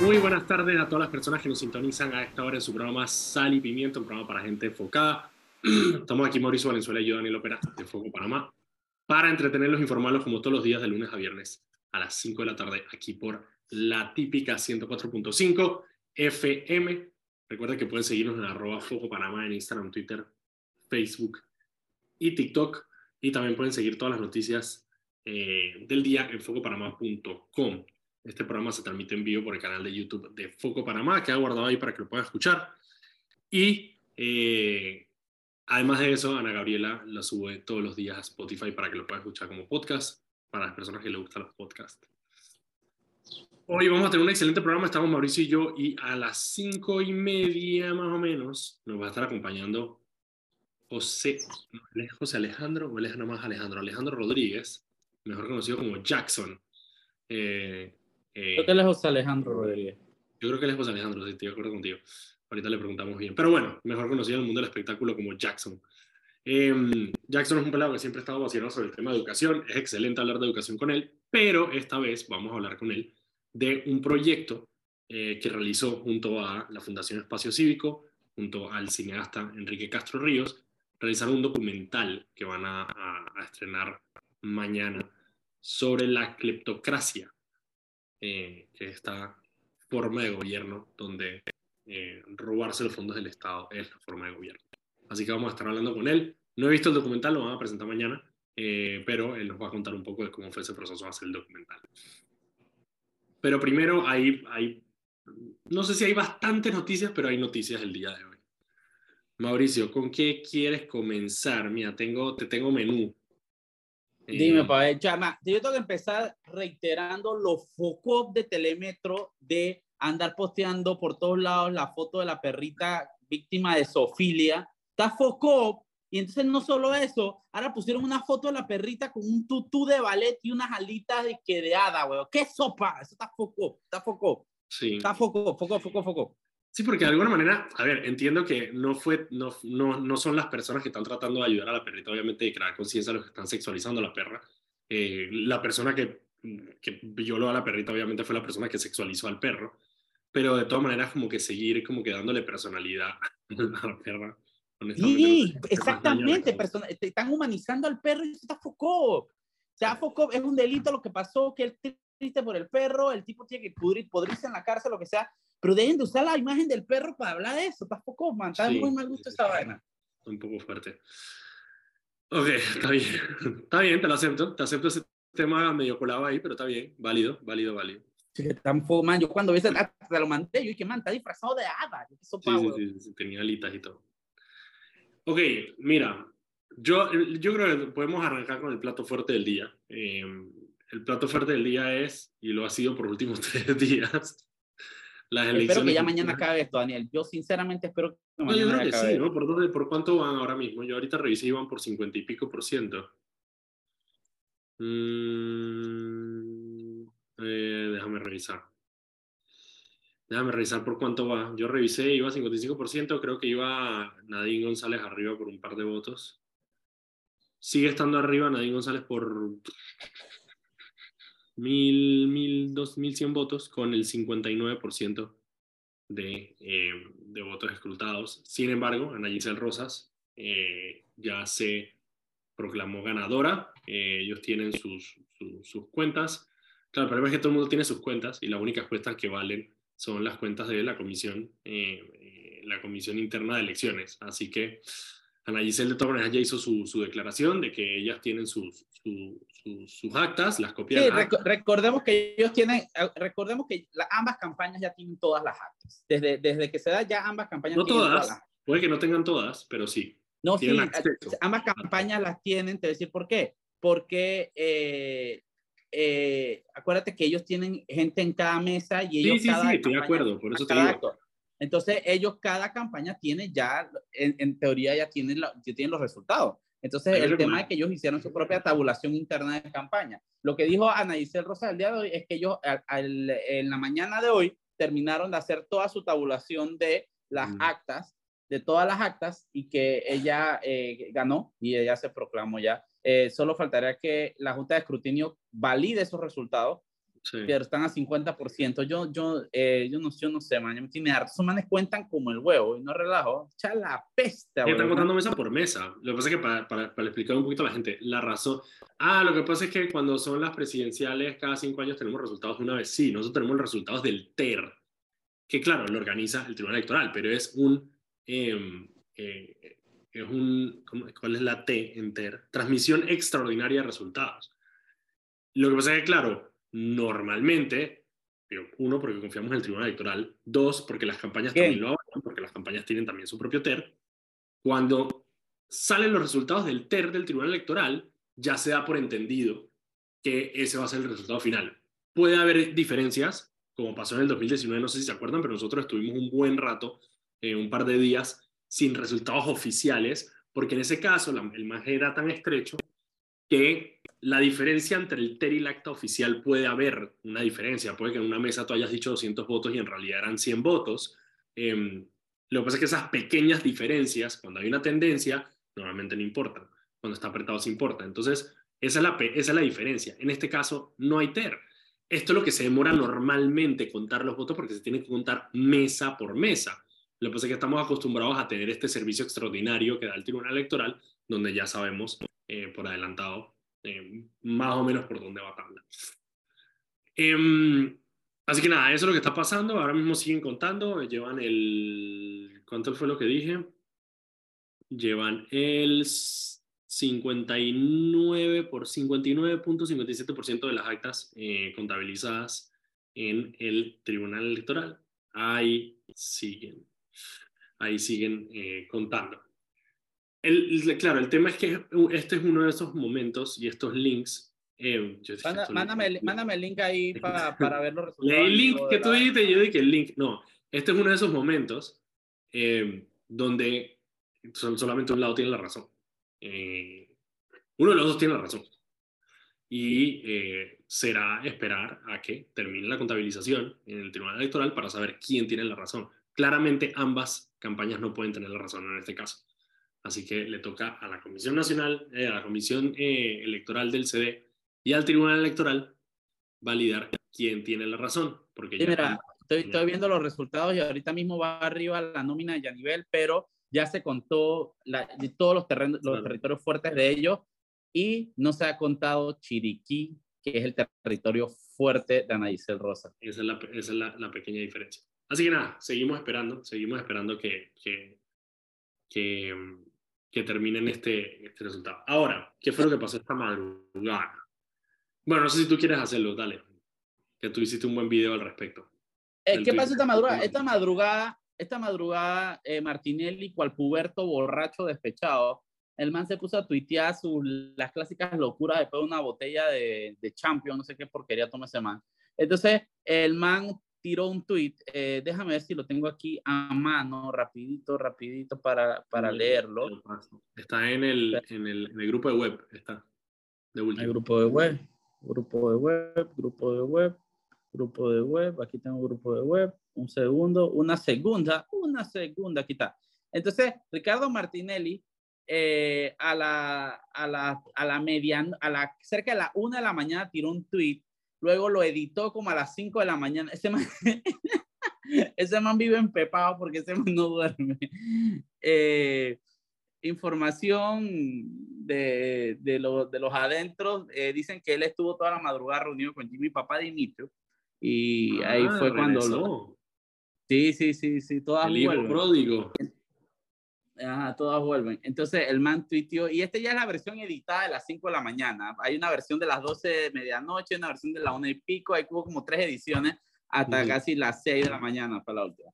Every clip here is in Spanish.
Muy buenas tardes a todas las personas que nos sintonizan a esta hora en su programa Sal y Pimiento, un programa para gente enfocada. Estamos aquí Mauricio Valenzuela y yo, Daniel Opera, de Foco Panamá, para entretenerlos e informarlos como todos los días de lunes a viernes a las 5 de la tarde, aquí por la típica 104.5 FM. Recuerden que pueden seguirnos en arroba Panamá en Instagram, Twitter, Facebook y TikTok. Y también pueden seguir todas las noticias eh, del día en focopanamá.com. Este programa se transmite en vivo por el canal de YouTube de Foco Panamá, que ha guardado ahí para que lo puedan escuchar. Y eh, además de eso, Ana Gabriela la sube todos los días a Spotify para que lo puedan escuchar como podcast para las personas que les gustan los podcasts. Hoy vamos a tener un excelente programa, estamos Mauricio y yo, y a las cinco y media más o menos nos va a estar acompañando José, José Alejandro, o es más Alejandro, Alejandro Rodríguez, mejor conocido como Jackson. Eh, eh, creo que él es José Alejandro Rodríguez. Yo creo que él es José Alejandro, sí, estoy de acuerdo contigo. Ahorita le preguntamos bien. Pero bueno, mejor conocido en el mundo del espectáculo como Jackson. Eh, Jackson es un pelado que siempre ha estado sobre el tema de educación. Es excelente hablar de educación con él, pero esta vez vamos a hablar con él de un proyecto eh, que realizó junto a la Fundación Espacio Cívico, junto al cineasta Enrique Castro Ríos, realizaron un documental que van a, a, estrenar mañana sobre la cleptocracia, eh, esta forma de gobierno donde eh, robarse los fondos del Estado es la forma de gobierno. Así que vamos a estar hablando con él. No he visto el documental, lo van a presentar mañana, eh, pero él nos va a contar un poco de cómo fue ese proceso de hacer el documental. Pero primero hay, hay, no sé si hay bastantes noticias, pero hay noticias el día de hoy. Mauricio, ¿con qué quieres comenzar? Mira, tengo, te tengo menú. Dime, eh, pa, yo tengo que empezar reiterando los focos de Telemetro de andar posteando por todos lados la foto de la perrita víctima de zoofilia está Focó, y entonces no solo eso, ahora pusieron una foto de la perrita con un tutú de ballet y unas alitas de que de hada, weón. ¡Qué sopa! Eso está Focó, está Focó. Sí. Está Focó, Focó, Focó, Focó. Sí, porque de alguna manera, a ver, entiendo que no, fue, no, no, no son las personas que están tratando de ayudar a la perrita, obviamente, de crear conciencia los que están sexualizando a la perra. Eh, la persona que, que violó a la perrita, obviamente, fue la persona que sexualizó al perro. Pero de todas maneras, como que seguir como que dándole personalidad a la perra Sí, exactamente, están humanizando al perro y está Foucault. Sea, Foucault es un delito lo que pasó, que él triste por el perro, el tipo tiene que pudrir, podrirse en la cárcel, lo que sea, pero deben de usar la imagen del perro para hablar de eso, Foucault, man, está muy mal gusto esa vaina. Un poco fuerte. Ok, está bien, está bien, te lo acepto, te acepto ese tema medio colado ahí, pero está bien, válido, válido, válido. Sí, tan man, yo cuando vi ese, te lo mandé, yo dije, man, está disfrazado de hada. sí, sí, sí, tenía alitas y todo. Ok, mira, yo, yo creo que podemos arrancar con el plato fuerte del día. Eh, el plato fuerte del día es, y lo ha sido por los últimos tres días, las elecciones. Espero que ya mañana acabe esto, Daniel. Yo sinceramente espero que mañana no, yo creo que sí, ¿no? ¿Por, dónde, ¿Por cuánto van ahora mismo? Yo ahorita revisé y van por 50 y pico por ciento. Mm, eh, déjame revisar. Déjame revisar por cuánto va. Yo revisé, iba a 55%, creo que iba Nadine González arriba por un par de votos. Sigue estando arriba Nadine González por mil, mil, dos, mil cien votos con el 59% de, eh, de votos escrutados. Sin embargo, Ana Giselle Rosas eh, ya se proclamó ganadora. Eh, ellos tienen sus, sus, cuentas. Claro, el problema es que todo el mundo tiene sus cuentas y las únicas cuentas que valen son las cuentas de la comisión, eh, eh, la comisión interna de elecciones. Así que Ana Giselle de maneras ya hizo su, su declaración de que ellas tienen sus, sus actas, las copiaron. Sí, recordemos que ellos tienen, eh, recordemos que ambas campañas ya tienen todas las actas. Desde, desde que se da ya ambas campañas no todas, puede que no tengan todas, pero sí. No, sí, ambas campañas las tienen, te voy a decir por qué. Porque eh, acuérdate que ellos tienen gente en cada mesa y ellos sí, sí, sí, estoy de acuerdo, por eso te digo. Entonces, ellos, cada campaña tiene ya, en, teoría ya tienen, ya tienen los resultados. Entonces, el tema es que ellos hicieron su propia tabulación interna de campaña. Lo que dijo Ana Isel Rosa el día de hoy es que ellos en la mañana de hoy terminaron de hacer toda su tabulación de las mm. actas, de todas las actas, y que ella eh, ganó y ella se proclamó ya eh, solo faltaría que la Junta de Escrutinio valide esos resultados pero están a 50%. Yo, yo, eh, yo, no, yo no sé, man. Tiene Esos manes cuentan como el huevo y no relajo. Echa la peste. Están contando mesa por mesa. Lo que pasa es que para, para, para, explicar un poquito a la gente, la razón. Ah, lo que pasa es que cuando son las presidenciales, cada cinco años tenemos resultados de una vez. Sí, nosotros tenemos los resultados del TER, que claro, lo organiza el Tribunal Electoral, pero es un. Em, eh, es un. ¿Cuál es la T en TER? Transmisión extraordinaria de resultados. Lo que pasa es que, claro, normalmente, uno, porque confiamos en el Tribunal Electoral, dos, porque las campañas también lo avalan, porque las campañas tienen también su propio TER, cuando salen los resultados del TER del Tribunal Electoral, ya se da por entendido que ese va a ser el resultado final. Puede haber diferencias, como pasó en el 2019, no sé si se acuerdan, pero nosotros estuvimos un buen rato, eh, un par de días, sin resultados oficiales, porque en ese caso el margen era tan estrecho que la diferencia entre el TER y el acta oficial puede haber una diferencia. Puede que en una mesa tú hayas dicho 200 votos y en realidad eran 100 votos. Em, lo que pasa es que esas pequeñas diferencias, cuando hay una tendencia, normalmente no importan. Cuando está apretado se importa. Entonces, esa es, la, esa es la diferencia. En este caso, no hay TER. Esto es lo que se demora normalmente contar los votos porque se tiene que contar mesa por mesa. Lo que pasa es que estamos acostumbrados a tener este servicio extraordinario que da el Tribunal Electoral, donde ya sabemos eh, por adelantado, eh, más o menos por dónde va tabla. Em, así que nada, eso es lo que está pasando. Ahora mismo siguen contando. Llevan el. ¿Cuánto fue lo que dije? Llevan el 59 por 59.57% de las actas eh, contabilizadas en el Tribunal Electoral. Ahí siguen. Ahí siguen contando. El, claro, el tema es que este es uno de esos momentos y estos links. Eh, mándame, mándame, el link ahí para, para ver los resultados. El link que tú dijiste, yo dije el link. No, este es uno de esos momentos eh, donde solamente un lado tiene la razón. Eh, uno de los dos tiene la razón. Y será esperar a que termine la contabilización en el Tribunal Electoral para saber quién tiene la razón. Claramente ambas campañas no pueden tener la razón en este caso. Así que le toca a la Comisión Nacional, eh, a la Comisión eh, Electoral del CD y al Tribunal Electoral validar quién tiene la razón. Porque mira, estoy, viendo los resultados y ahorita mismo va arriba la nómina de Yanivel, pero ya se contó la, todos los, terrenos, los territorios fuertes de ellos y no se ha contado Chiriquí, que es el territorio fuerte de Ana Rosa. Esa es, la, esa es la, la, pequeña diferencia. Así que nada, seguimos esperando, seguimos esperando que, que, que, que terminen este, este resultado. Ahora, ¿qué fue lo que pasó esta madrugada? Bueno, no sé si tú quieres hacerlo, dale. Que tú hiciste un buen video al respecto. Eh, ¿Qué pasó esta madrugada? Esta madrugada, esta madrugada eh, Martinelli, cual puberto borracho despechado, el man se puso a tuitear sus, las clásicas locuras después de una botella de, de Champion, no sé qué porquería toma ese man. Entonces, el man tiró un tweet, eh, déjame ver si lo tengo aquí a mano, rapidito, rapidito para, para leerlo. Está en el, en el, en el grupo de web, está. De último. El grupo de web, grupo de web, grupo de web, grupo de web, aquí tengo grupo de web, un segundo, una segunda, una segunda, aquí está. Entonces, Ricardo Martinelli, eh, a la, a la, a la median, a la, cerca de la una de la mañana tiró un tweet luego lo editó como a las 5 de la mañana. Ese man, ese man vive empepado porque ese man no duerme. Eh, información de, de, de los adentros, eh, dicen que él estuvo toda la madrugada reunido con Jimmy Papá Dimitrio y ahí ah, fue cuando lo... Sí, sí, sí, sí, todas El hijo pródigo. Ajá, todas vuelven. Entonces el man tuiteó, y esta ya es la versión editada de las 5 de la mañana. Hay una versión de las 12 de medianoche, una versión de la 1 y pico, hay como tres ediciones hasta casi las 6 de la mañana para la última.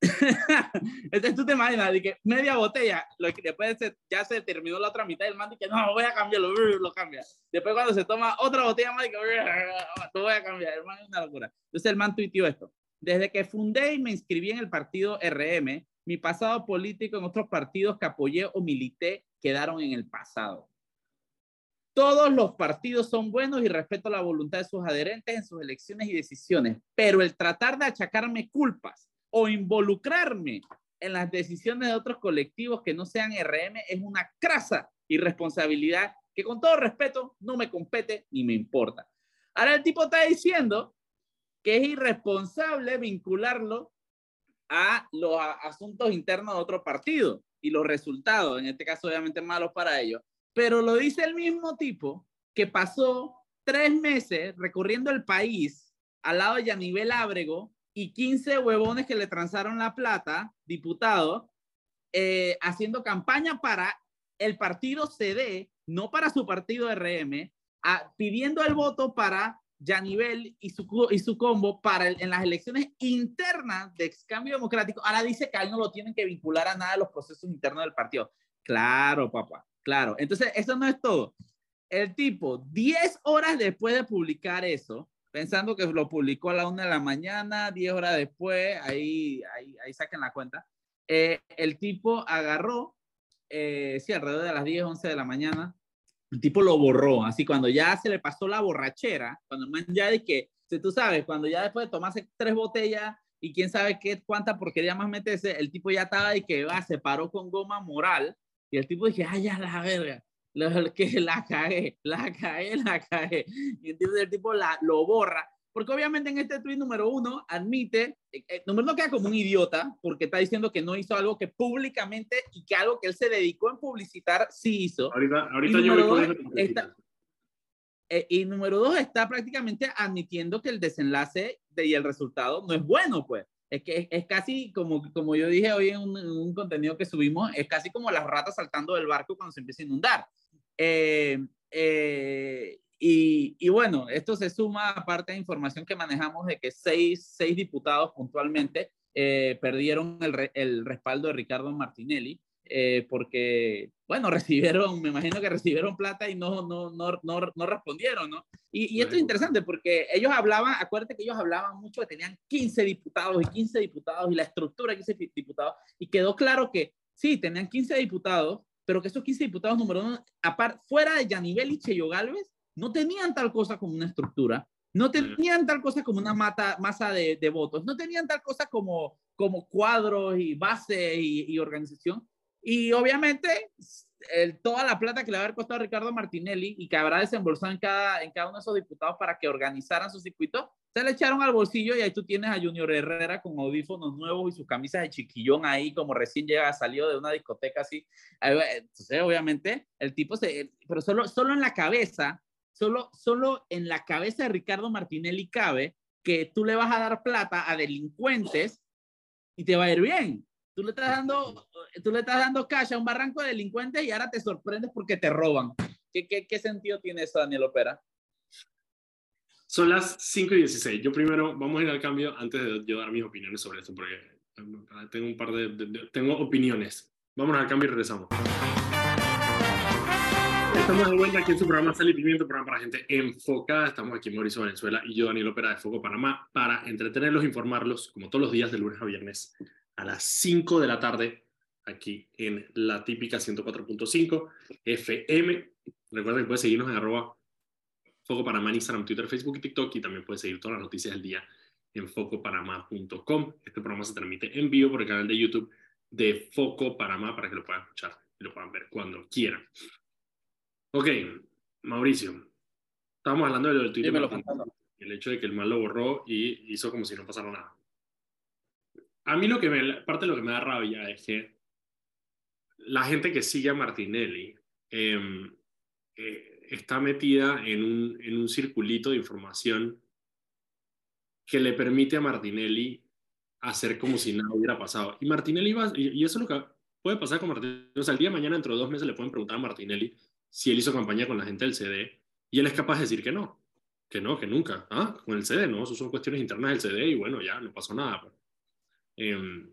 Entonces tú te imaginas de que media botella, lo que después ya se terminó la otra mitad del man, que no, voy a cambiarlo, lo cambia. Después cuando se toma otra botella más, que lo voy a cambiar, hermano, es una locura. Entonces el man tuiteó esto. Desde que fundé y me inscribí en el partido RM, mi pasado político en otros partidos que apoyé o milité quedaron en el pasado. Todos los partidos son buenos y respeto la voluntad de sus adherentes en sus elecciones y decisiones, pero el tratar de achacarme culpas o involucrarme en las decisiones de otros colectivos que no sean RM es una crasa irresponsabilidad que con todo respeto no me compete ni me importa. Ahora el tipo está diciendo que es irresponsable vincularlo a los asuntos internos de otro partido y los resultados, en este caso obviamente malos para ellos. Pero lo dice el mismo tipo que pasó tres meses recorriendo el país al lado de Yanivel Ábrego y 15 huevones que le transaron la plata, diputados, eh, haciendo campaña para el partido CD, no para su partido RM, pidiendo el voto para Yanivel y su, y su combo para en las elecciones internas de excambio democrático. Ahora dice que a él no lo tienen que vincular a nada de los procesos internos del partido. Claro, papá, claro. Entonces, eso no es todo. El tipo, 10 horas después de publicar eso, pensando que lo publicó a la una de la mañana, 10 horas después, ahí, ahí, ahí saquen la cuenta, eh, el tipo agarró, eh, sí, alrededor de las 10, 11 de la mañana, el tipo lo borró, así cuando ya se le pasó la borrachera, cuando el man ya de que, si tú sabes, cuando ya después de tomarse tres botellas y quién sabe qué, cuánta porquería más meterse, el tipo ya estaba y que va, se paró con goma moral y el tipo dije, ay, ya la verga, la, que la cagué, la cagué, la cagué. Y entonces el tipo la, lo borra porque obviamente en este tweet número uno admite, eh, eh, número no queda como un idiota, porque está diciendo que no hizo algo que públicamente y que algo que él se dedicó en publicitar sí hizo. Ahorita, ahorita y yo número está, eh, Y número dos está prácticamente admitiendo que el desenlace de, y el resultado no es bueno, pues. Es que es, casi como, como yo dije hoy en un, un, contenido que subimos, es casi como las ratas saltando del barco cuando se empieza a inundar. Eh, eh, y, bueno, esto se suma a parte de información que manejamos de que seis, seis diputados puntualmente eh, perdieron el, el, respaldo de Ricardo Martinelli eh, porque, bueno, recibieron, me imagino que recibieron plata y no, no, no, no, no respondieron, ¿no? Y, y, esto es interesante porque ellos hablaban, acuérdate que ellos hablaban mucho que tenían 15 diputados y 15 diputados y la estructura de 15 diputados y quedó claro que sí, tenían 15 diputados, pero que esos 15 diputados número uno, aparte, fuera de Yanivel y Cheyo Galvez, no tenían tal cosa como una estructura, no tenían tal cosa como una mata, masa de, de, votos, no tenían tal cosa como, como cuadros y base y, y organización. Y obviamente el, toda la plata que le va a haber costado a Ricardo Martinelli y que habrá desembolsado en cada, en cada uno de esos diputados para que organizaran su circuito, se le echaron al bolsillo y ahí tú tienes a Junior Herrera con audífonos nuevos y sus camisas de chiquillón ahí como recién llega, salió de una discoteca así. Entonces, obviamente, el tipo se, pero solo, solo en la cabeza Solo, solo en la cabeza de Ricardo Martinelli cabe que tú le vas a dar plata a delincuentes y te va a ir bien. Tú le estás dando, tú le estás dando cash a un barranco de delincuentes y ahora te sorprendes porque te roban. ¿Qué, sentido tiene eso, Daniel Opera? Son las 5 y 16. Yo primero, vamos a ir al cambio antes de yo dar mis opiniones sobre esto, porque tengo un par de tengo opiniones. Vamos al cambio y regresamos. Estamos de vuelta aquí en su programa Sal y Pimiento, programa para gente enfocada. Estamos aquí Mauricio Venezuela y yo, Daniel Opera de Foco Panamá, para entretenerlos, informarlos, como todos los días de lunes a viernes, a las 5 de la tarde, aquí en la típica 104.5 FM. Recuerden que pueden seguirnos en arroba Foco Panamá en Instagram, Twitter, Facebook y TikTok, y también pueden seguir todas las noticias del día en focopanamá.com. Este programa se transmite en vivo por el canal de YouTube de Foco Panamá para que lo puedan escuchar y lo puedan ver cuando quieran. Ok, Mauricio, estábamos hablando de lo del Twitter. El hecho de que el mal lo borró y hizo como si no pasara nada. A mí lo que me, parte de lo que me da rabia es que la gente que sigue a Martinelli em, eh, está metida en un, en un circulito de información que le permite a Martinelli hacer como si nada hubiera pasado. Y Martinelli va, y, eso es lo que puede pasar con Martinelli. O sea, el día de mañana, dentro de dos meses, le pueden preguntar a Martinelli si él hizo campaña con la gente del CD y él es capaz de decir que no, que no, que nunca, ¿ah? con el CD, no, eso son cuestiones internas del CD y bueno, ya no pasó nada. Pues. Eh,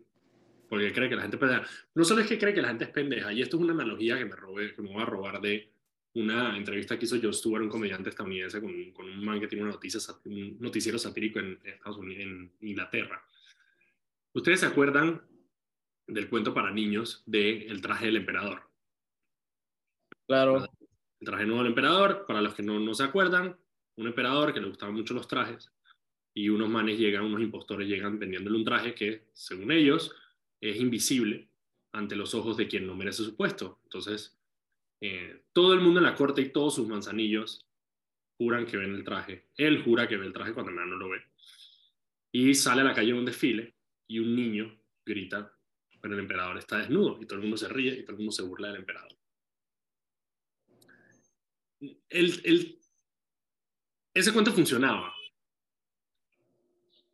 porque cree que la gente pendeja. No solo es que cree que la gente es pendeja, y esto es una analogía que me, robé, que me voy a robar de una entrevista que hizo Joe Stewart, un comediante estadounidense, con, con un man que tiene una noticia, un noticiero satírico en Estados Unidos, en Inglaterra. ¿Ustedes se acuerdan del cuento para niños de El traje del emperador? Claro. El traje nuevo del emperador, para los que no, no se acuerdan, un emperador que le gustaban mucho los trajes y unos manes llegan, unos impostores llegan vendiéndole un traje que, según ellos, es invisible ante los ojos de quien no merece su puesto. Entonces, eh, todo el mundo en la corte y todos sus manzanillos juran que ven el traje. Él jura que ve el traje cuando nada no lo ve. Y sale a la calle en un desfile y un niño grita, pero el emperador está desnudo y todo el mundo se ríe y todo el mundo se burla del emperador. Ese cuento funcionaba.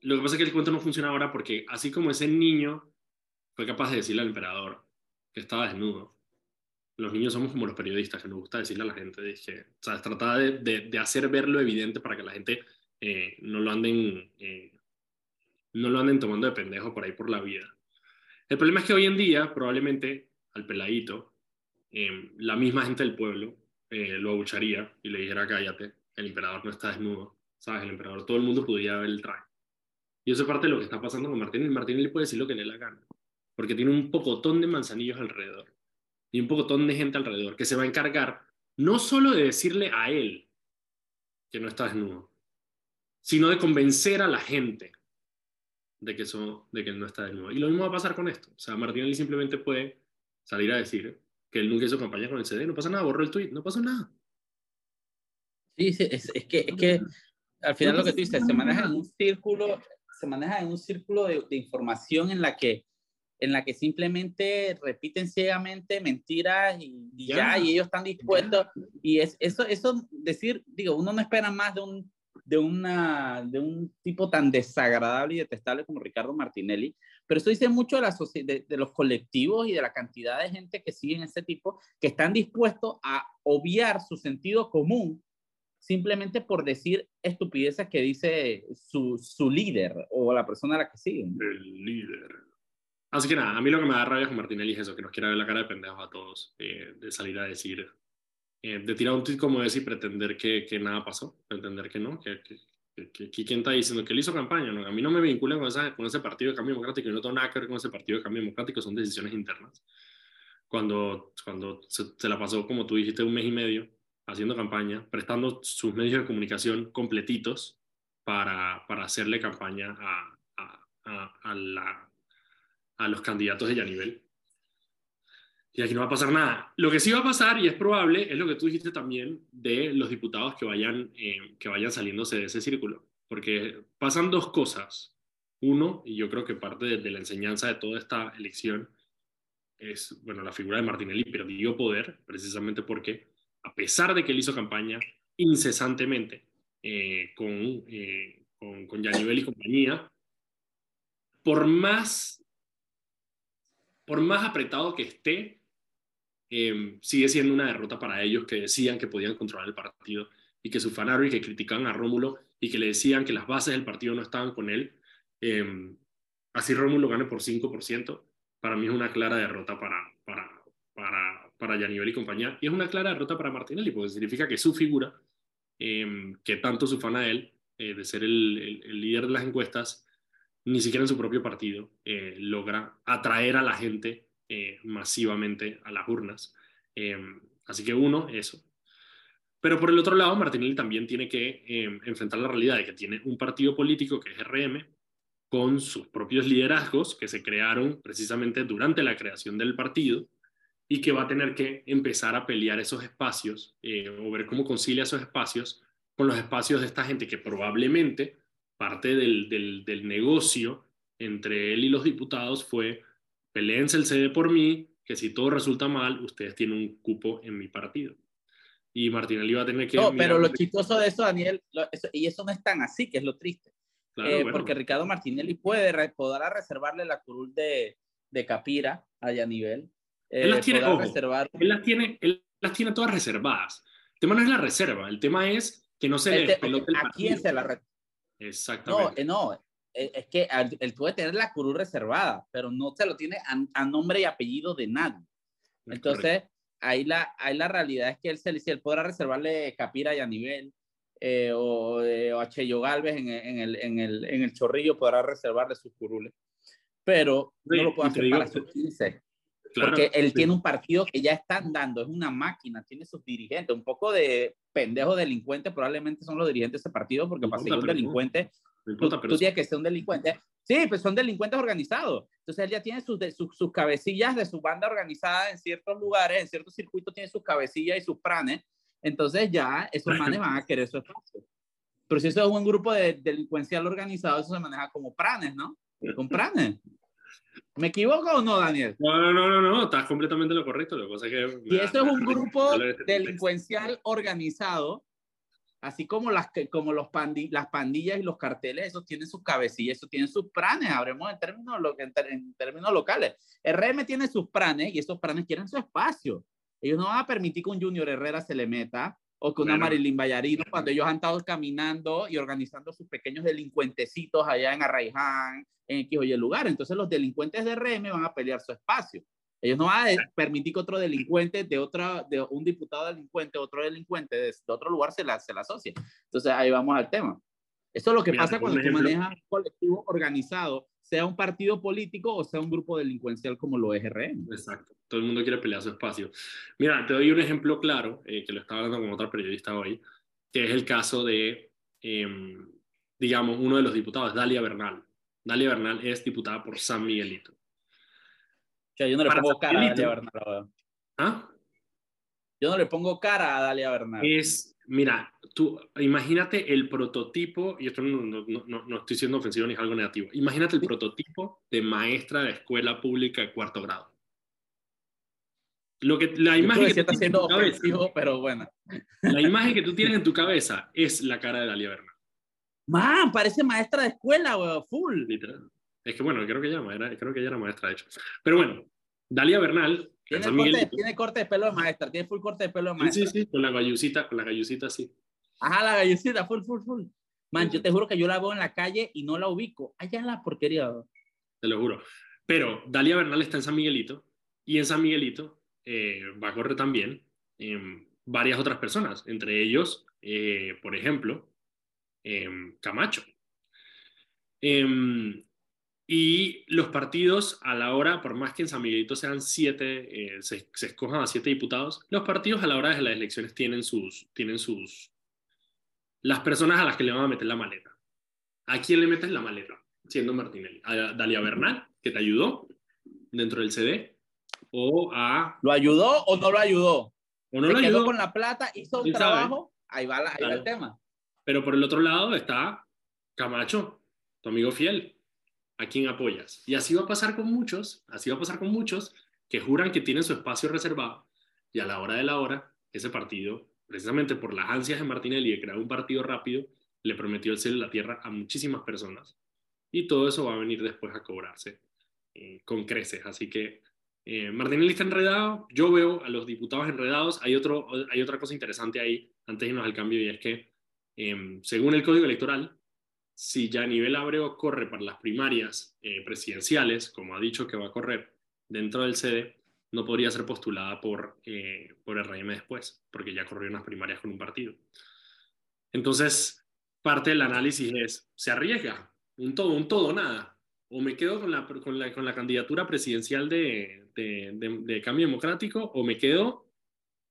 Lo que pasa es que el cuento no funciona ahora porque así como ese niño fue capaz de decirle al emperador que estaba desnudo, los niños somos como los periodistas, que nos gusta decirle a la gente, que, o sea, tratar de, hacer ver lo evidente para que la gente eh, no lo anden eh, no lo anden tomando de pendejo por ahí por la vida. El problema es que hoy en día, probablemente al peladito, em, la misma gente del pueblo eh, lo abucharía y le dijera, cállate, el emperador no está desnudo, ¿sabes? El emperador, todo el mundo podría ver el traje. Y eso es parte de lo que está pasando con Martín. Martín le puede decir lo que le la gana, porque tiene un pocotón de manzanillos alrededor y un pocotón de gente alrededor que se va a encargar no solo de decirle a él que no está desnudo, sino de convencer a la gente de que, eso, de que no está de nuevo. Y lo mismo va a pasar con esto. O sea, Martinelli simplemente puede salir a decir que él nunca hizo campaña con el CD, no pasa nada, borró el tweet, no pasa nada. Sí, sí es, es, que, es que al final lo que tú dices, se maneja en un círculo, se maneja en un círculo de, de información en la que en la que simplemente repiten ciegamente mentiras y, ya, y ellos están dispuestos. Y es, eso, eso decir, digo, uno no espera más de un de, una, de un tipo tan desagradable y detestable como Ricardo Martinelli, pero eso dice mucho de, la de, de, los colectivos y de la cantidad de gente que siguen ese tipo, que están dispuestos a obviar su sentido común simplemente por decir estupideces que dice su, su líder o la persona a la que siguen. El líder. Así que nada, a mí lo que me da rabia con Martinelli es eso, que nos quiera ver la cara de pendejos a todos, eh, de salir a decir eh, de tirar un tweet como ese y pretender que, que nada pasó, pretender que no, que, que, quién está diciendo que él hizo campaña, ¿no? a mí no me vinculan con, con ese partido de cambio democrático, y no tengo nada que ver con ese partido de cambio democrático, son decisiones internas. Cuando, cuando se, se la pasó, como tú dijiste, un mes y medio haciendo campaña, prestando sus medios de comunicación completitos para, para hacerle campaña a, a, a, la, a los candidatos de Yanivel y aquí no va a pasar nada. Lo que sí va a pasar, y es probable, es lo que tú dijiste también de los diputados que vayan, eh, que vayan saliéndose de ese círculo. Porque pasan dos cosas. Uno, y yo creo que parte de, la enseñanza de toda esta elección es, bueno, la figura de Martinelli perdió poder, precisamente porque, a pesar de que él hizo campaña incesantemente eh, con, eh, con, con Yanivel y compañía, por más, por más apretado que esté, Em, sigue siendo una derrota para ellos que decían que podían controlar el partido y que sufanaron y que criticaban a Rómulo y que le decían que las bases del partido no estaban con él. Eh, así Rómulo gane por 5%, para mí es una clara derrota para, para, para, para Yanivel y compañía. Y es una clara derrota para Martinelli, porque significa que su figura, em, que tanto sufana a él, eh, de ser el, el, líder de las encuestas, ni siquiera en su propio partido eh, logra atraer a la gente eh, masivamente a las urnas. Eh, así que uno, eso. Pero por el otro lado, Martinelli también tiene que eh, enfrentar la realidad de que tiene un partido político que es RM, con sus propios liderazgos que se crearon precisamente durante la creación del partido y que va a tener que empezar a pelear esos espacios o ver cómo concilia esos espacios con los espacios de esta gente que probablemente parte del, del, del negocio entre él y los diputados fue peleense el CD por mí, que si todo resulta mal, ustedes tienen un cupo en mi partido. Y Martinelli va a tener que... No, pero lo chistoso de eso, Daniel, y eso no es tan así, que es lo triste. Eh, porque Ricardo Martinelli puede, podrá reservarle la curul de, de Capira allá a nivel. él, las tiene, reservar... él, las tiene, él las tiene todas reservadas. El tema no es la reserva, el tema es que no se le ¿A quién se la Exactamente. No, no, eh, es que él puede tener la curul reservada, pero no se lo tiene a, nombre y apellido de nadie. Entonces, ahí la, ahí la realidad es que él, se, él podrá reservarle Capira y a nivel, eh, o, eh, o, a Cheyo Galvez en, en, el, en, el, en el Chorrillo podrá reservarle sus curules, pero no lo puede hacer para sus 15. porque él tiene un partido que ya están dando, es una máquina, tiene sus dirigentes, un poco de pendejos delincuentes, probablemente son los dirigentes de ese partido, porque para ser un delincuente tú, tienes que ser un delincuente. Sí, pues son delincuentes organizados. Entonces él ya tiene sus, sus, sus, cabecillas de su banda organizada en ciertos lugares, en ciertos circuitos tiene sus cabecillas y sus pranes. entonces ya esos manes van a querer su espacio. Pero si eso es un grupo de delincuencial organizado, eso se maneja como pranes, ¿no? Con pranes. ¿Me equivoco o no, Daniel? No, no, no, no, no, estás completamente lo correcto. Lo que pasa es que. Y eso es un grupo delincuencial organizado, así como las, como los pandi, las pandillas y los carteles, esos tienen sus cabecillas, esos tienen sus pranes, hablemos en términos, en, en términos locales. RM tiene sus pranes y esos pranes quieren su espacio. Ellos no van a permitir que un Junior Herrera se le meta o que una Marilyn Vallarino, cuando ellos han estado caminando y organizando sus pequeños delincuentecitos allá en Arraiján, en X o Y lugar. Entonces los delincuentes de RM van a pelear su espacio. Ellos no van a permitir que otro delincuente de otra, de un diputado delincuente, otro delincuente de, otro lugar se la, se la asocie. Entonces ahí vamos al tema. Eso es lo que pasa cuando tú manejas un colectivo organizado, sea un partido político o sea un grupo delincuencial como lo es RM. Exacto. Todo el mundo quiere pelear su espacio. Mira, te doy un ejemplo claro, eh, que lo estaba hablando con otra periodista hoy, que es el caso de, em, digamos, uno de los diputados, Dalia Bernal. Dalia Bernal es diputada por San Miguelito. O sea, yo no le pongo cara a Dalia Bernal. ¿Ah? Yo no le pongo cara a Dalia Bernal. Es, mira, tú imagínate el prototipo, y esto no, no, no, no estoy siendo ofensivo ni es algo negativo, imagínate el prototipo de maestra de escuela pública de cuarto grado. Lo que, la imagen que, está siendo ofensivo, pero bueno. La imagen que tú tienes en tu cabeza es la cara de Dalia Bernal. Man, parece maestra de escuela, weón, full. Literal. Es que bueno, creo que, ella, era, creo que ella era maestra, de hecho. Pero bueno, Dalia Bernal. Tiene corte, tiene corte, de pelo de maestra, tiene full corte de pelo de maestra. Sí, sí, sí, con la gallucita, con la gallucita, sí. Ajá, la gallucita, full, full, full. Man, yo te juro que yo la veo en la calle y no la ubico. Allá en la porquería. Te lo juro. Pero Dalia Bernal está en San Miguelito y en San Miguelito eh, va a correr también varias otras personas, entre ellos, eh, por ejemplo, Camacho. Y los partidos a la hora, por más que en San Miguelito sean siete, eh, se, escojan a siete diputados, los partidos a la hora de las elecciones tienen sus, tienen sus, las personas a las que le van a meter la maleta. ¿A quién le metes la maleta? Siendo Martinelli. A Dalia Bernal, que te ayudó dentro del CD, o a... ¿Lo ayudó o no lo ayudó? O no lo quedó ayudó. con la plata, hizo un trabajo, ahí va, ahí va el tema. Pero por el otro lado está Camacho, tu amigo fiel, a quien apoyas. Y así va a pasar con muchos, así va a pasar con muchos que juran que tienen su espacio reservado y a la hora de la hora, ese partido, precisamente por las ansias de Martinelli de crear un partido rápido, le prometió el cielo y la tierra a muchísimas personas. Y todo eso va a venir después a cobrarse eh, con creces. Así que eh, Martinelli está enredado, yo veo a los diputados enredados. Hay, otro, hay otra cosa interesante ahí, antes de irnos al cambio, y es que em, según el Código Electoral, si Yanivel Abreu corre para las primarias eh, presidenciales, como ha dicho que va a correr dentro del CD, no podría ser postulada por, eh, por RM después, porque ya corrió unas primarias con un partido. Entonces, parte del análisis es, ¿se arriesga? Un todo, un todo, nada. O me quedo con la, con la, con la candidatura presidencial de, de, de, Cambio Democrático, o me quedo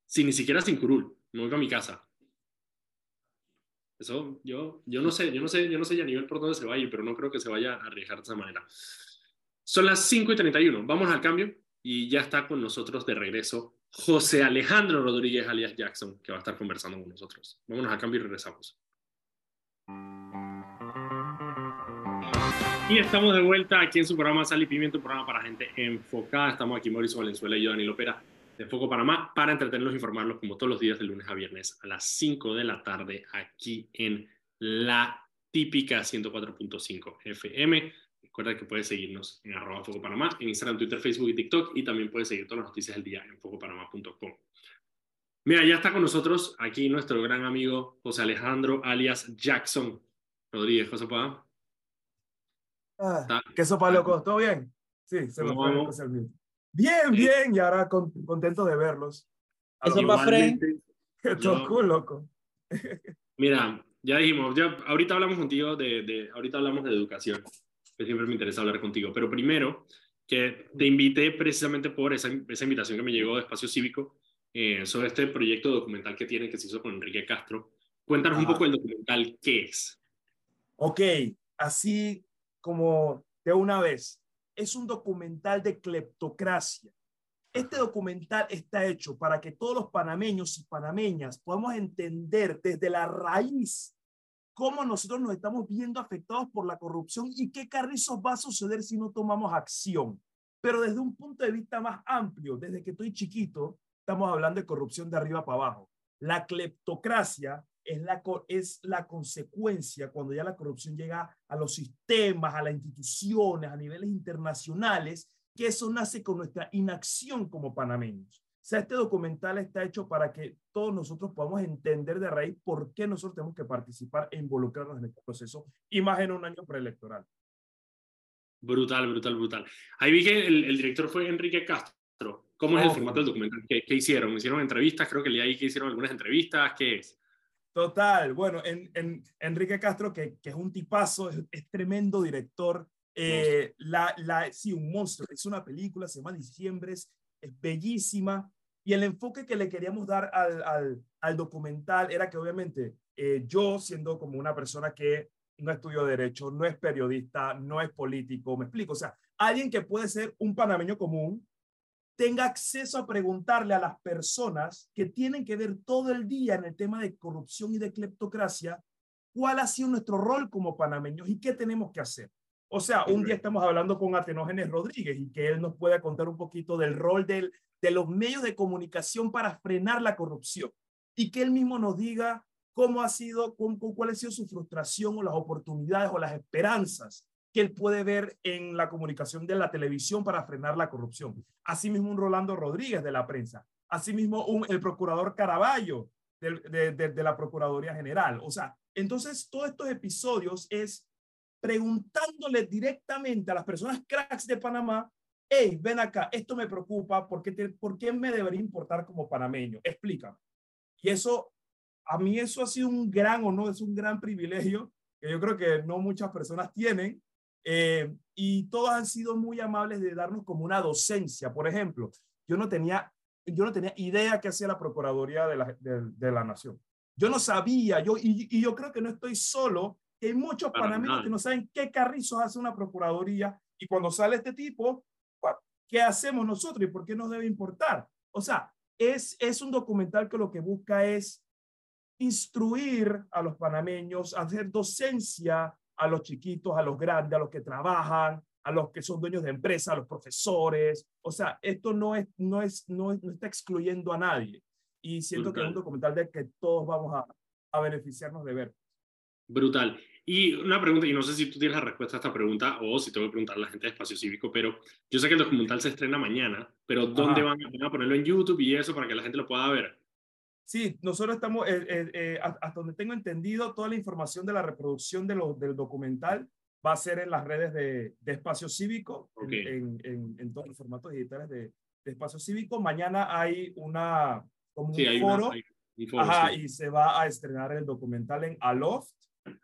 sin ni siquiera sin curul, me voy a mi casa. Eso yo, yo no sé, yo no sé, yo no sé ya a nivel por dónde se va a ir, pero no creo que se vaya a arriesgar de esa manera. Son las 5 y 31, vamos al cambio y ya está con nosotros de regreso José Alejandro Rodríguez alias Jackson, que va a estar conversando con nosotros. Vámonos al cambio y regresamos. Y estamos de vuelta aquí en su programa Sal y Pimiento, un programa para gente enfocada. Estamos aquí Mauricio Valenzuela y yo, Daniel Opera de Foco Panamá para entretenerlos e informarlos como todos los días de lunes a viernes a las 5 de la tarde aquí en la típica 104.5 FM. Recuerda que puedes seguirnos en arroba Foco Panamá, en Instagram, Twitter, Facebook y TikTok y también puedes seguir todas las noticias del día en focopanamá.com. Mira, ya está con nosotros aquí nuestro gran amigo José Alejandro alias Jackson Rodríguez. José Pá. Ah, ¿Qué sopa, loco? ¿Todo bien? Sí, se me fue el Bien, bien, y ahora contento de verlos. Eso. Esto cool, loco. Mira, ya dijimos, ya ahorita hablamos contigo de, de, ahorita hablamos de educación, que siempre me interesa hablar contigo, pero primero que te invité precisamente por esa, esa invitación que me llegó de Espacio Cívico eh, sobre este proyecto documental que tienen que se hizo con Enrique Castro. Cuéntanos un poco el documental, ¿qué es? Ok, así como de una vez, es un documental de cleptocracia. Este documental está hecho para que todos los panameños y panameñas podamos entender desde la raíz cómo nosotros nos estamos viendo afectados por la corrupción y qué carrizos va a suceder si no tomamos acción. Pero desde un punto de vista más amplio, desde que estoy chiquito, estamos hablando de corrupción de arriba para abajo. La cleptocracia es la, es la consecuencia cuando ya la corrupción llega a los sistemas, a las instituciones, a niveles internacionales que eso nace con nuestra inacción como panameños. O sea, este documental está hecho para que todos nosotros podamos entender de raíz por qué nosotros tenemos que participar e involucrarnos en este proceso, y más en un año preelectoral. Brutal, brutal, brutal. Ahí vi que el, director fue Enrique Castro. ¿Cómo es el formato del documental? ¿Qué, ¿Qué, hicieron? ¿Hicieron entrevistas? Creo que leí ahí que hicieron algunas entrevistas. ¿Qué es? Total. Bueno, en, en Enrique Castro, que, que, es un tipazo, es, es tremendo director, eh, la, la, sí, un monstruo. Es una película, se llama Diciembre, es, bellísima. Y el enfoque que le queríamos dar al, al, al documental era que obviamente eh, yo, siendo como una persona que no estudió derecho, no es periodista, no es político, me explico, o sea, alguien que puede ser un panameño común, tenga acceso a preguntarle a las personas que tienen que ver todo el día en el tema de corrupción y de cleptocracia, cuál ha sido nuestro rol como panameños y qué tenemos que hacer. O sea, un día estamos hablando con Atenógenes Rodríguez y que él nos pueda contar un poquito del rol del, de los medios de comunicación para frenar la corrupción y que él mismo nos diga cómo ha sido, cuál ha sido su frustración o las oportunidades o las esperanzas que él puede ver en la comunicación de la televisión para frenar la corrupción. Asimismo, un Rolando Rodríguez de la prensa. Asimismo, un, el procurador Caraballo de, de, de la Procuraduría General. O sea, entonces todos estos episodios es preguntándole directamente a las personas cracks de Panamá, hey, ven acá, esto me preocupa, ¿por qué, ¿por qué me debería importar como panameño? Explícame. Y eso, a mí eso ha sido un gran honor, es un gran privilegio que yo creo que no muchas personas tienen. Eh, y todos han sido muy amables de darnos como una docencia. Por ejemplo, yo no tenía, yo no tenía idea qué hacía la Procuraduría de la, de, la Nación. Yo no sabía, yo, y, y, yo creo que no estoy solo hay muchos panameños que no saben qué carrizos hace una procuraduría y cuando sale este tipo, ¿qué hacemos nosotros y por qué nos debe importar? O sea, es, es un documental que lo que busca es instruir a los panameños, hacer docencia a los chiquitos, a los grandes, a los que trabajan, a los que son dueños de empresas, a los profesores. O sea, esto no, es, no, es, no, está excluyendo a nadie. Y siento que es un documental de que todos vamos a, a beneficiarnos de ver. Brutal. Y una pregunta, y no sé si tú tienes la respuesta a esta pregunta o si tengo que preguntar a la gente de Espacio Cívico, pero yo sé que el documental se estrena mañana, pero ¿dónde van, a ponerlo en YouTube y eso para que la gente lo pueda ver? Sí, nosotros estamos, eh, eh, eh, hasta donde tengo entendido, toda la información de la reproducción de lo, del documental va a ser en las redes de, de Espacio Cívico, en, en, en, todos los formatos digitales de, de, Espacio Cívico. Mañana hay una, como un foro, ajá, y se va a estrenar el documental en Aloft,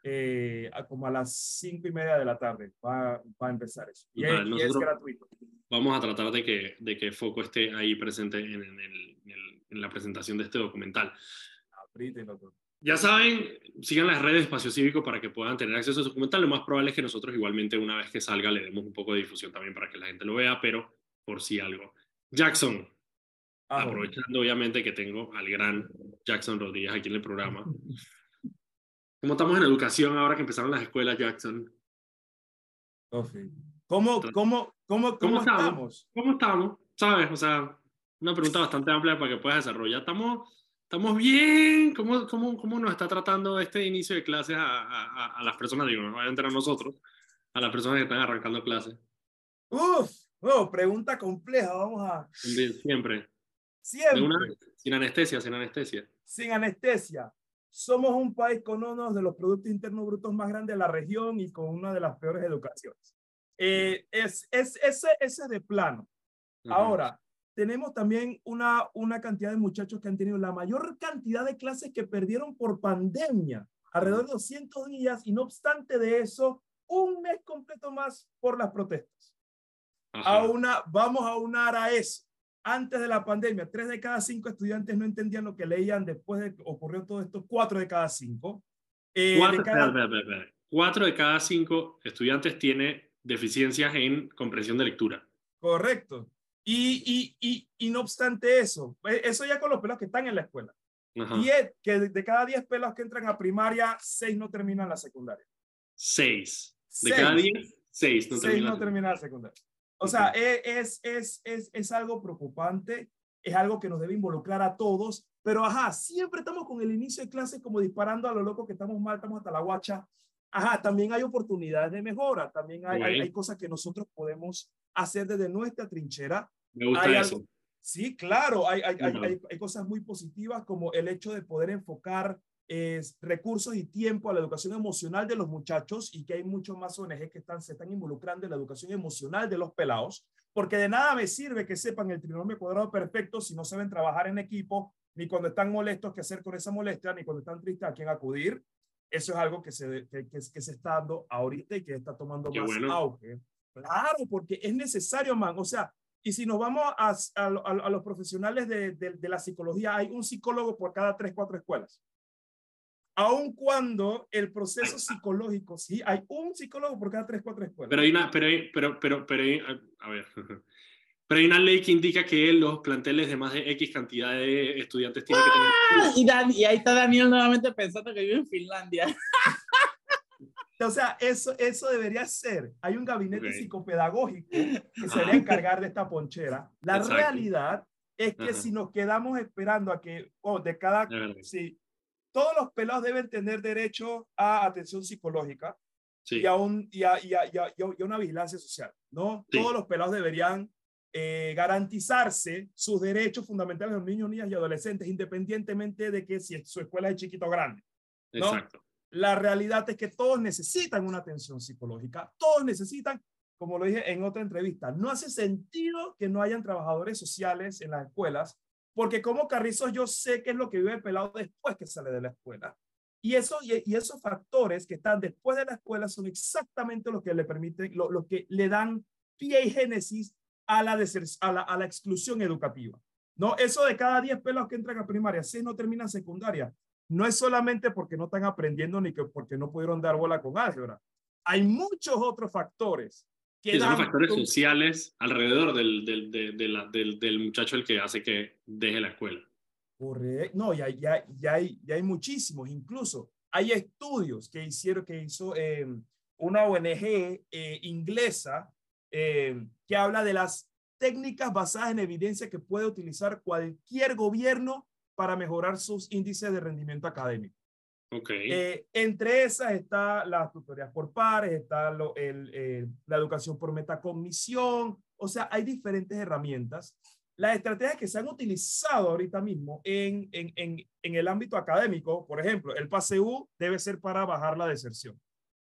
eh, como a las cinco y media de la tarde va, va a empezar eso. Y, es, gratuito. Vamos a tratar de que, de que Foco esté ahí presente en, el, en, la presentación de este documental. Ya saben, sigan las redes de Espacio Cívico para que puedan tener acceso a su documental. Lo más probable es que nosotros igualmente una vez que salga le demos un poco de difusión también para que la gente lo vea, pero por si algo. Jackson, aprovechando obviamente que tengo al gran Jackson Rodríguez aquí en el programa. ¿Cómo estamos en educación ahora que empezaron las escuelas, Jackson? ¿Cómo, cómo, cómo, cómo, estamos? ¿Cómo estamos? ¿Sabes? O sea, una pregunta bastante amplia para que puedas desarrollar. ¿Estamos, estamos bien? ¿Cómo, cómo, cómo nos está tratando este inicio de clases a, a, a las personas, digo, no a entrar a nosotros, a las personas que están arrancando clases? Uf, oh, pregunta compleja, vamos a... Siempre. Siempre. sin anestesia, sin anestesia. Sin anestesia. Somos un país con uno de los Productos Internos Brutos más grandes de la región y con una de las peores educaciones. Eh, es, es, ese, ese de plano. Ahora, tenemos también una, una cantidad de muchachos que han tenido la mayor cantidad de clases que perdieron por pandemia, alrededor de 200 días, y no obstante de eso, un mes completo más por las protestas. A una, vamos a unar a eso antes de la pandemia, tres de cada cinco estudiantes no entendían lo que leían después de que ocurrió todo esto, cuatro de cada cinco. Eh, cuatro, de cada... cinco estudiantes tiene deficiencias en comprensión de lectura. Correcto. Y, y, y, y, no obstante eso, e, eso ya con los pelados que están en la escuela. Y es que de, cada 10 pelados que entran a primaria, 6 no terminan la secundaria. 6. De cada 10, 6 no, terminan, no terminan la secundaria. O sea, e, es, es, es, es algo preocupante, es algo que nos debe involucrar a todos, pero ajá, siempre estamos con el inicio de clases como disparando a lo loco que estamos mal, estamos hasta la guacha. Ajá, también hay oportunidades de mejora, también hay, hay, hay, cosas que nosotros podemos hacer desde nuestra trinchera me gusta eso. sí, claro, hay, hay, hay, hay, cosas muy positivas como el hecho de poder enfocar recursos y tiempo a la educación emocional de los muchachos y que hay muchos más ONG que están, se están involucrando en la educación emocional de los pelados, porque de nada me sirve que sepan el trinomio cuadrado perfecto si no saben trabajar en equipo, ni cuando están molestos qué hacer con esa molestia, ni cuando están tristes a quién acudir. Eso es algo que se, que, que, se está dando ahorita y que está tomando más auge. Claro, porque es necesario, man. O sea, y si nos vamos a, a, los profesionales de, de, la psicología, hay un psicólogo por cada tres, cuatro escuelas. Aun cuando el proceso psicológico, sí, hay un psicólogo por cada tres, cuatro escuelas. Pero hay una, pero, pero, pero, pero a ver, pero hay una ley que indica que los planteles de más de X cantidad de estudiantes tienen que tener... ¡Ah! Y, Dan, y ahí está Daniel nuevamente pensando que vive en Finlandia. O sea, eso, eso debería ser. Hay un gabinete psicopedagógico que se debería encargar de esta ponchera. La realidad es que si nos quedamos esperando a que, oh, de cada, sí, todos los pelados deben tener derecho a atención psicológica y, a un, y, a, y, a, y, una vigilancia social, ¿no? Todos los pelados deberían eh, garantizarse sus derechos fundamentales de los niños, niñas y adolescentes, independientemente de que si su escuela es chiquito o grande. ¿no? Exacto. La realidad es que todos necesitan una atención psicológica, todos necesitan, como lo dije en otra entrevista, no hace sentido que no hayan trabajadores sociales en las escuelas, porque como Carrizos yo sé qué es lo que vive el pelado después que sale de la escuela. Y, eso, y, esos factores que están después de la escuela son exactamente los que le permiten, lo, que le dan pie y génesis a la, a la, exclusión educativa. No, eso de cada 10 pelos que entran a primaria, 6 no terminan secundaria no es solamente porque no están aprendiendo ni que porque no pudieron dar bola con álgebra. Hay muchos otros factores. Que son factores sociales alrededor del, del, del, del, muchacho el que hace que deje la escuela. Correcto. No, ya, ya, ya, hay, ya hay muchísimos. Incluso hay estudios que hicieron, que hizo em, una ONG eh, inglesa em, que habla de las técnicas basadas en evidencia que puede utilizar cualquier gobierno para mejorar sus índices de rendimiento académico. Okay. Eh, entre esas está las tutorías por pares, está lo, el, eh, la educación por metacognición, o sea, hay diferentes herramientas. Las estrategias que se han utilizado ahorita mismo en, en, en, en el ámbito académico, por ejemplo, el PASEU debe ser para bajar la deserción.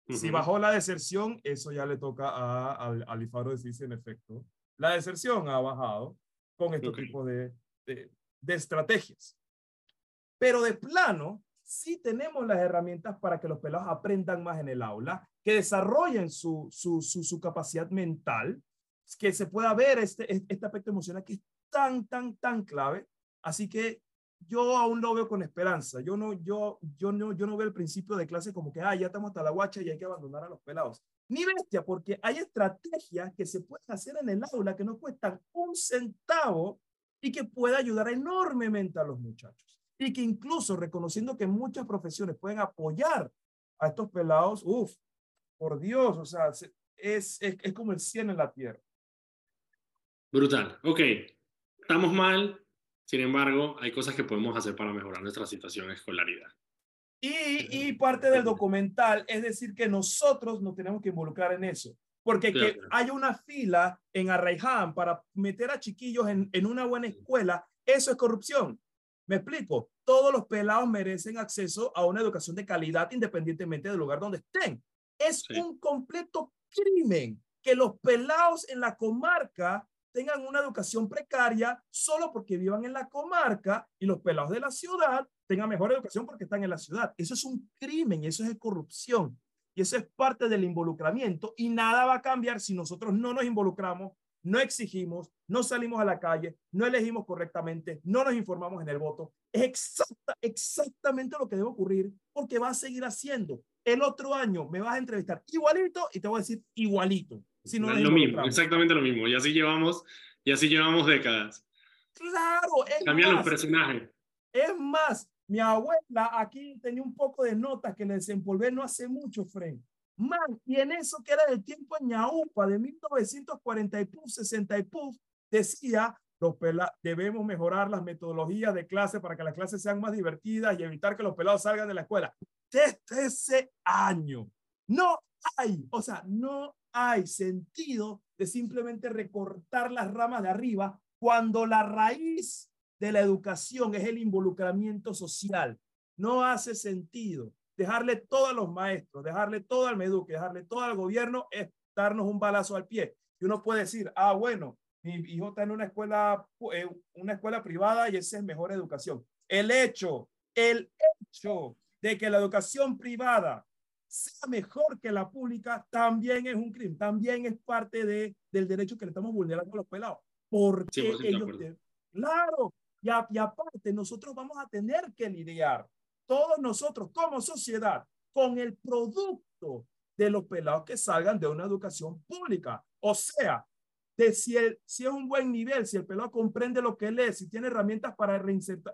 Si bajó la deserción, eso ya le toca a, al, al IFARO decir si en efecto la deserción ha bajado con este tipo de, de, de estrategias. Pero de plano, sí tenemos las herramientas para que los pelados aprendan más en el aula, que desarrollen su, su, su, capacidad mental, que se pueda ver este, este aspecto emocional que es tan, tan, tan clave. Así que yo aún lo veo con esperanza. Yo no, yo, yo no, yo no veo el principio de clase como que, ah, ya estamos hasta la guacha y hay que abandonar a los pelados. Ni bestia, porque hay estrategias que se pueden hacer en el aula que no cuestan un centavo y que puede ayudar enormemente a los muchachos. Y que incluso reconociendo que muchas profesiones pueden apoyar a estos pelados, uff, por Dios, o sea, es, es, es como el cielo en la tierra. Brutal. Ok, estamos mal, sin embargo, hay cosas que podemos hacer para mejorar nuestra situación de escolaridad. Y, y, parte del documental es decir que nosotros nos tenemos que involucrar en eso. Porque que haya una fila en Arraiján para meter a chiquillos en, en una buena escuela, eso es corrupción. Me explico. Todos los pelados merecen acceso a una educación de calidad independientemente del lugar donde estén. Es un completo crimen que los pelados en la comarca tengan una educación precaria solo porque vivan en la comarca y los pelados de la ciudad tengan mejor educación porque están en la ciudad. Eso es un crimen, eso es corrupción. Y eso es parte del involucramiento y nada va a cambiar si nosotros no nos involucramos, no exigimos, no salimos a la calle, no elegimos correctamente, no nos informamos en el voto. Es exacta, exactamente lo que debe ocurrir porque va a seguir haciendo. El otro año me vas a entrevistar igualito y te voy a decir igualito. Si no lo mismo, exactamente lo mismo. Y así llevamos Y así llevamos décadas. Claro, es Cambian los personajes. Es más, mi abuela aquí tenía un poco de notas que le desempolvé no hace mucho, Fred. Man, y en eso que era del tiempo en Ñaupa, de 1940 y puf, 60 y puf, decía, los debemos mejorar las metodologías de clase para que las clases sean más divertidas y evitar que los pelados salgan de la escuela. Desde ese año, no hay, o sea, no hay sentido de simplemente recortar las ramas de arriba cuando la raíz de la educación es el involucramiento social. No hace sentido dejarle todo a los maestros, dejarle todo al Meduque, dejarle todo al gobierno es darnos un balazo al pie. Y uno puede decir, ah, bueno, mi hijo está en una escuela, eh, una escuela privada y esa es mejor educación. El hecho, el hecho de que la educación privada sea mejor que la pública también es un crimen, también es parte de, del derecho que le estamos vulnerando a los pelados. Porque ellos, claro, y, y aparte nosotros vamos a tener que lidiar, todos nosotros como sociedad, con el producto de los pelados que salgan de una educación pública. O sea, de si, si es un buen nivel, si el pelado comprende lo que lee, si tiene herramientas para,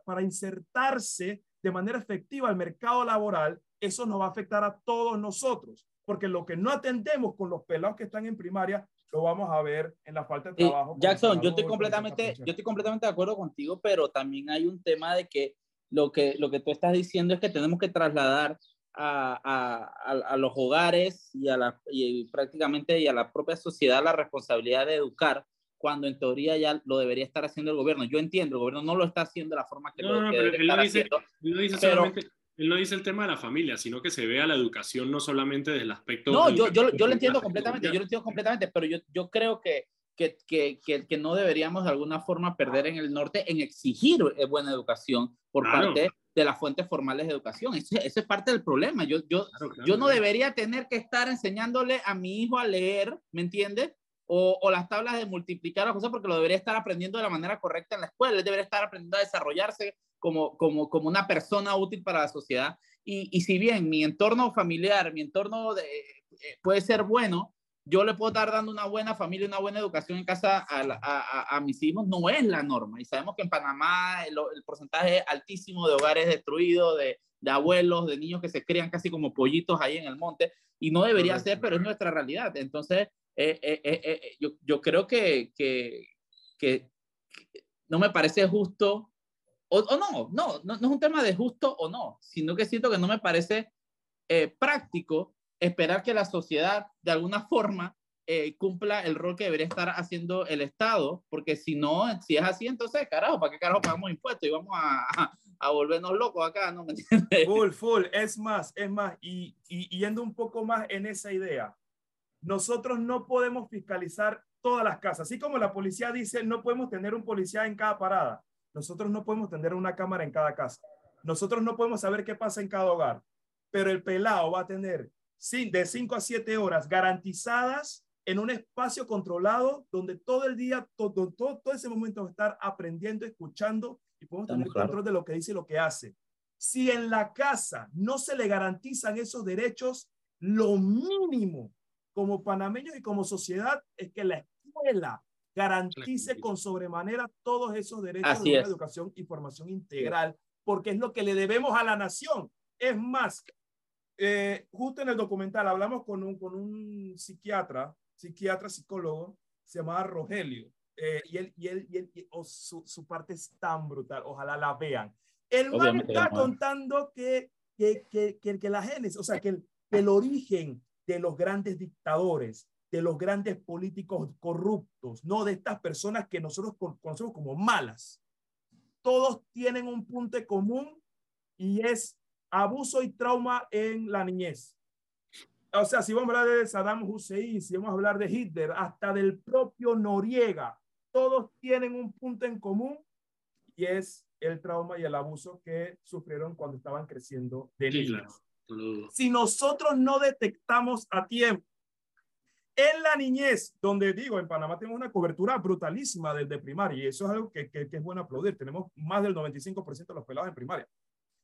para insertarse de manera efectiva al mercado laboral, eso nos va a afectar a todos nosotros, porque lo que no atendemos con los pelados que están en primaria, lo vamos a ver en la falta de trabajo. Jackson, yo estoy completamente, yo estoy completamente de acuerdo contigo, pero también hay un tema de que lo que, lo que tú estás diciendo es que tenemos que trasladar a, a, a, los hogares y, a la, y prácticamente y a la propia sociedad la responsabilidad de educar cuando en teoría ya lo debería estar haciendo el gobierno. Yo entiendo, el gobierno no lo está haciendo de la forma que no, lo no, pero él no dice, haciendo, él no dice solamente, él no dice el tema de la familia, sino que se vea la educación no solamente desde el aspecto... No, yo, yo, yo lo entiendo completamente, yo lo entiendo completamente, pero yo, yo creo que, que, que, que, no deberíamos de alguna forma perder en el norte en exigir eh, buena educación por parte de las fuentes formales de educación. Ese, ese es parte del problema. Yo, yo, yo no debería tener que estar enseñándole a mi hijo a leer, ¿me entiendes? O, o, las tablas de multiplicar las cosas porque lo debería estar aprendiendo de la manera correcta en la escuela. Él debería estar aprendiendo a desarrollarse como, como, como una persona útil para la sociedad. Y, y si bien mi entorno familiar, mi entorno de, eh, puede ser bueno, yo le puedo estar dando una buena familia, una buena educación en casa a, a, a, mis hijos, no es la norma. Y sabemos que en Panamá el, el porcentaje es altísimo de hogares destruidos, de, de, abuelos, de niños que se crían casi como pollitos ahí en el monte, y no debería ser, pero es nuestra realidad. Entonces, eh, eh, eh, yo, yo, creo que, que, que, no me parece justo, o, o no, no, no, no, es un tema de justo o no, sino que siento que no me parece práctico esperar que la sociedad de alguna forma eh, cumpla el rol que debería estar haciendo el Estado, porque si no, si es así, entonces, carajo, ¿para qué carajo pagamos impuestos y vamos a, a, volvernos locos acá? ¿no me entiendes? Full, full, es más, es más, y, y yendo un poco más en esa idea, nosotros no podemos fiscalizar todas las casas, así como la policía dice, no podemos tener un policía en cada parada, nosotros no podemos tener una cámara en cada casa, nosotros no podemos saber qué pasa en cada hogar, pero el pelado va a tener de 5 a 7 horas garantizadas en un espacio controlado donde todo el día, todo, todo, todo ese momento va a estar aprendiendo, escuchando y podemos tener control de lo que dice y lo que hace. Si en la casa no se le garantizan esos derechos, lo mínimo como panameños y como sociedad es que la escuela garantice con sobremanera todos esos derechos de educación y formación integral, porque es lo que le debemos a la nación. Es más, eh, justo en el documental hablamos con un, con un psiquiatra, psiquiatra, psicólogo, se llamaba Rogelio, eh, y él, y él, y él oh, su, su, parte es tan brutal, ojalá la vean. Él está contando que, que, que, que, que la genes, o sea, que el, el origen de los grandes dictadores, de los grandes políticos corruptos, no de estas personas que nosotros conocemos como malas. Todos tienen un punto común y es abuso y trauma en la niñez. O sea, si vamos a hablar de Saddam Hussein, si vamos a hablar de Hitler, hasta del propio Noriega, todos tienen un punto en común y es el trauma y el abuso que sufrieron cuando estaban creciendo de niños. Si nosotros no detectamos a tiempo en la niñez, donde digo, en Panamá tenemos una cobertura brutalísima desde primaria y eso es algo que, que, que es bueno aplaudir. Tenemos más del 95% de los pelados en primaria.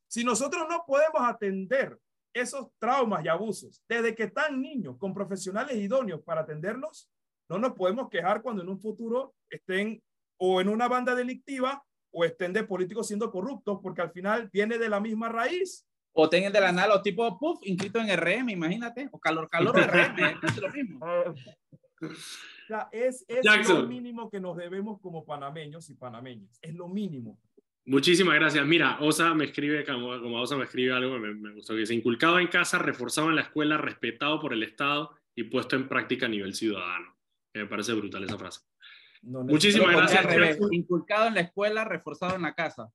Si nosotros no podemos atender esos traumas y abusos desde que están niños con profesionales idóneos para atenderlos, no nos podemos quejar cuando en un futuro estén o en una banda delictiva o estén de políticos siendo corruptos, porque al final viene de la misma raíz. O tengan de la nada los tipos puff inscritos en RM, imagínate, o calor, calor RM, es lo mismo. O sea, es, es lo mínimo que nos debemos como panameños y panameñas. Es lo mínimo. Muchísimas gracias. Mira, Osa me escribe, como, Osa me escribe algo, me, me gustó que dice, inculcado en casa, reforzado en la escuela, respetado por el Estado y puesto en práctica a nivel ciudadano. Me parece brutal esa frase. Muchísimas gracias. Inculcado en la escuela, reforzado en la casa.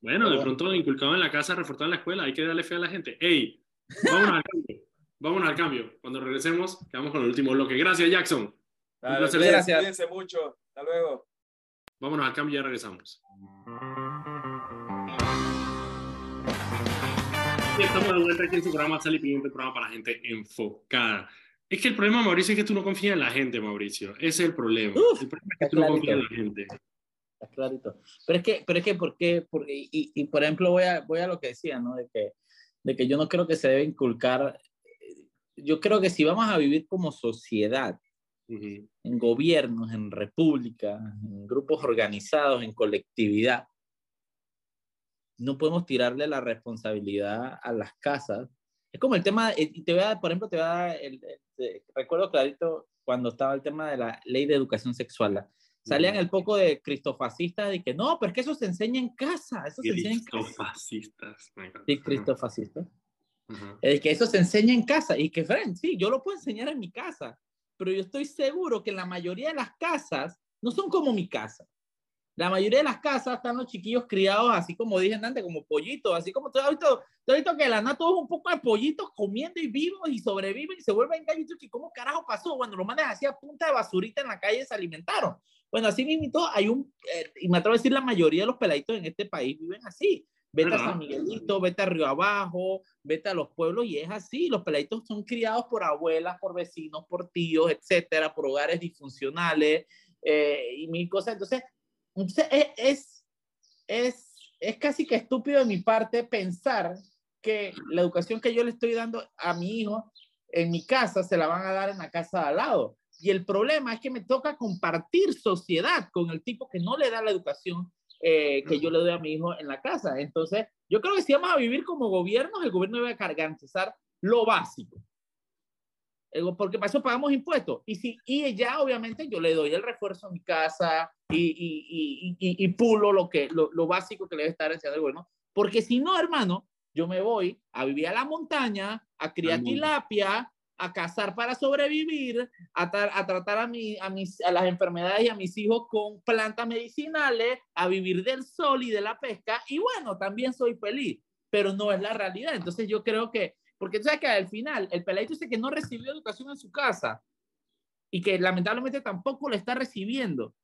Bueno, de pronto inculcado en la casa, reforzado en la escuela, hay que darle fe a la gente. ¡Ey! Vámonos al cambio. Vámonos al cambio. Cuando regresemos, quedamos con el último bloque. Gracias, Jackson. gracias. Cuídense mucho. Hasta luego. Vámonos al cambio y ya regresamos. Y estamos de vuelta aquí en su programa Sal y Pimienta, programa para gente enfocada. Es que el problema, Mauricio, es que tú no confías en la gente, Mauricio. Ese es el problema. el problema es que tú no confías en la gente. Está clarito. Pero es que, pero es que, ¿por qué? Porque, y, y, por ejemplo, voy a, voy a lo que decía, ¿no? De que, de que yo no creo que se debe inculcar. Yo creo que si vamos a vivir como sociedad, en gobiernos, en repúblicas, en grupos organizados, en colectividad, no podemos tirarle la responsabilidad a las casas. Es como el tema, eh, y te voy a, por ejemplo, te voy a dar, el, recuerdo clarito cuando estaba el tema de la ley de educación sexual. Salían el poco de cristofascistas de que no, pero es que eso se enseña en casa. Eso se enseña en casa. Cristofascistas. Sí, cristofascistas. Es que eso se enseña en casa y que, Fren, sí, yo lo puedo enseñar en mi casa, pero yo estoy seguro que la mayoría de las casas no son como mi casa. La mayoría de las casas están los chiquillos criados así como dije antes, como pollitos, así como todo todo esto que la nata es un poco de pollitos comiendo y vivos y sobreviven y se vuelven gallos. ¿Y cómo carajo pasó? Cuando los manes hacía punta de basurita en la calle se alimentaron. Bueno, así mismo hay un, eh, y me atrevo a decir, la mayoría de los peladitos en este país viven así. Vete a San Miguelito, vete a Río Abajo, vete a los pueblos y es así. Los peladitos son criados por abuelas, por vecinos, por tíos, etcétera, por hogares disfuncionales eh, y mil cosas. Entonces, entonces es, es, es, casi que estúpido de mi parte pensar que la educación que yo le estoy dando a mi hijo en mi casa se la van a dar en la casa de al lado. Y el problema es que me toca compartir sociedad con el tipo que no le da la educación eh, que yo le doy a mi hijo en la casa. Entonces, yo creo que si vamos a vivir como gobierno, el gobierno debe garantizar lo básico. Porque para eso pagamos impuestos. Y, si, y ya, obviamente, yo le doy el refuerzo a mi casa y, y, y, y pulo lo, que, lo, lo, básico que le debe estar enseñando el gobierno. Porque si no, hermano, yo me voy a vivir a la montaña, a criar tilapia, a cazar para sobrevivir, a, tratar a, mi, a, mis, a las enfermedades y a mis hijos con plantas medicinales, a vivir del sol y de la pesca. Y bueno, también soy feliz, pero no es la realidad. Entonces yo creo que porque tú sabes que al final el peladito dice que no recibió educación en su casa y que lamentablemente tampoco lo está recibiendo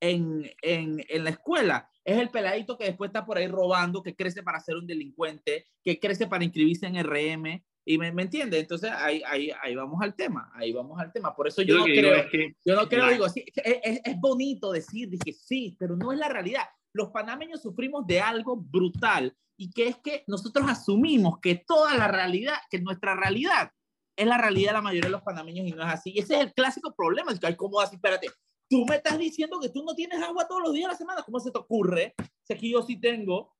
en, en, en, la escuela. Es el peladito que después está por ahí robando, que crece para ser un delincuente, que crece para inscribirse en RM. Y me, me entiende, entonces ahí, ahí, ahí vamos al tema, ahí vamos al tema. Por eso yo, no creo, que, yo no creo, digo, sí, es, es, bonito decir, dije, sí, pero no es la realidad. Los panameños sufrimos de algo brutal y que es que nosotros asumimos que toda la realidad, que nuestra realidad es la realidad de la mayoría de los panameños y no es así. Y ese es el clásico problema. Es que hay como así, espérate, tú me estás diciendo que tú no tienes agua todos los días de la semana. ¿Cómo se te ocurre? Si aquí yo sí tengo.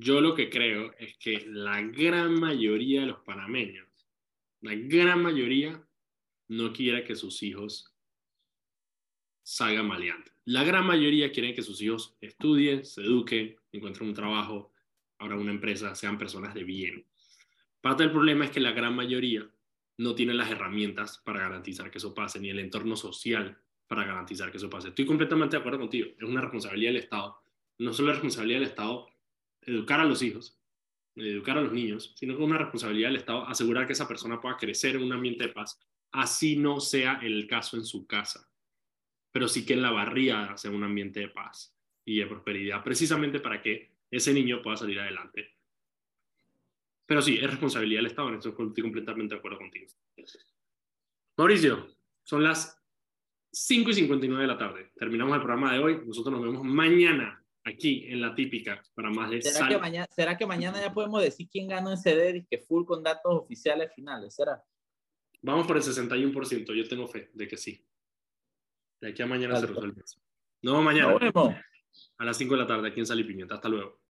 Yo lo que creo es que la gran mayoría de los panameños, la gran mayoría, no quiere que sus hijos salgan maleantes. La gran mayoría quieren que sus hijos estudien, se eduquen, encuentren un trabajo, ahora una empresa, sean personas de bien. Parte del problema es que la gran mayoría no tiene las herramientas para garantizar que eso pase, ni el entorno social para garantizar que eso pase. Estoy completamente de acuerdo contigo, es una responsabilidad del Estado. No solo es responsabilidad del Estado educar a los hijos, educar a los niños, sino que es una responsabilidad del Estado asegurar que esa persona pueda crecer en un ambiente de paz, así no sea el caso en su casa, pero sí que en la barriada sea un ambiente de paz y de prosperidad, precisamente para que ese niño pueda salir adelante. Pero sí, es responsabilidad del Estado, en esto estoy completamente de acuerdo contigo. Mauricio, son las 5 y 59 de la tarde. Terminamos el programa de hoy. Nosotros nos vemos mañana aquí en la típica para más de ¿Será, que mañana, ¿será que mañana ya podemos decir quién ganó en CD y que full con datos oficiales finales? ¿Será? Vamos por el 61%. Yo tengo fe de que sí. De aquí a mañana se resuelve eso. No, mañana. A las 5 de la tarde aquí en Sal y Pimienta. Hasta luego.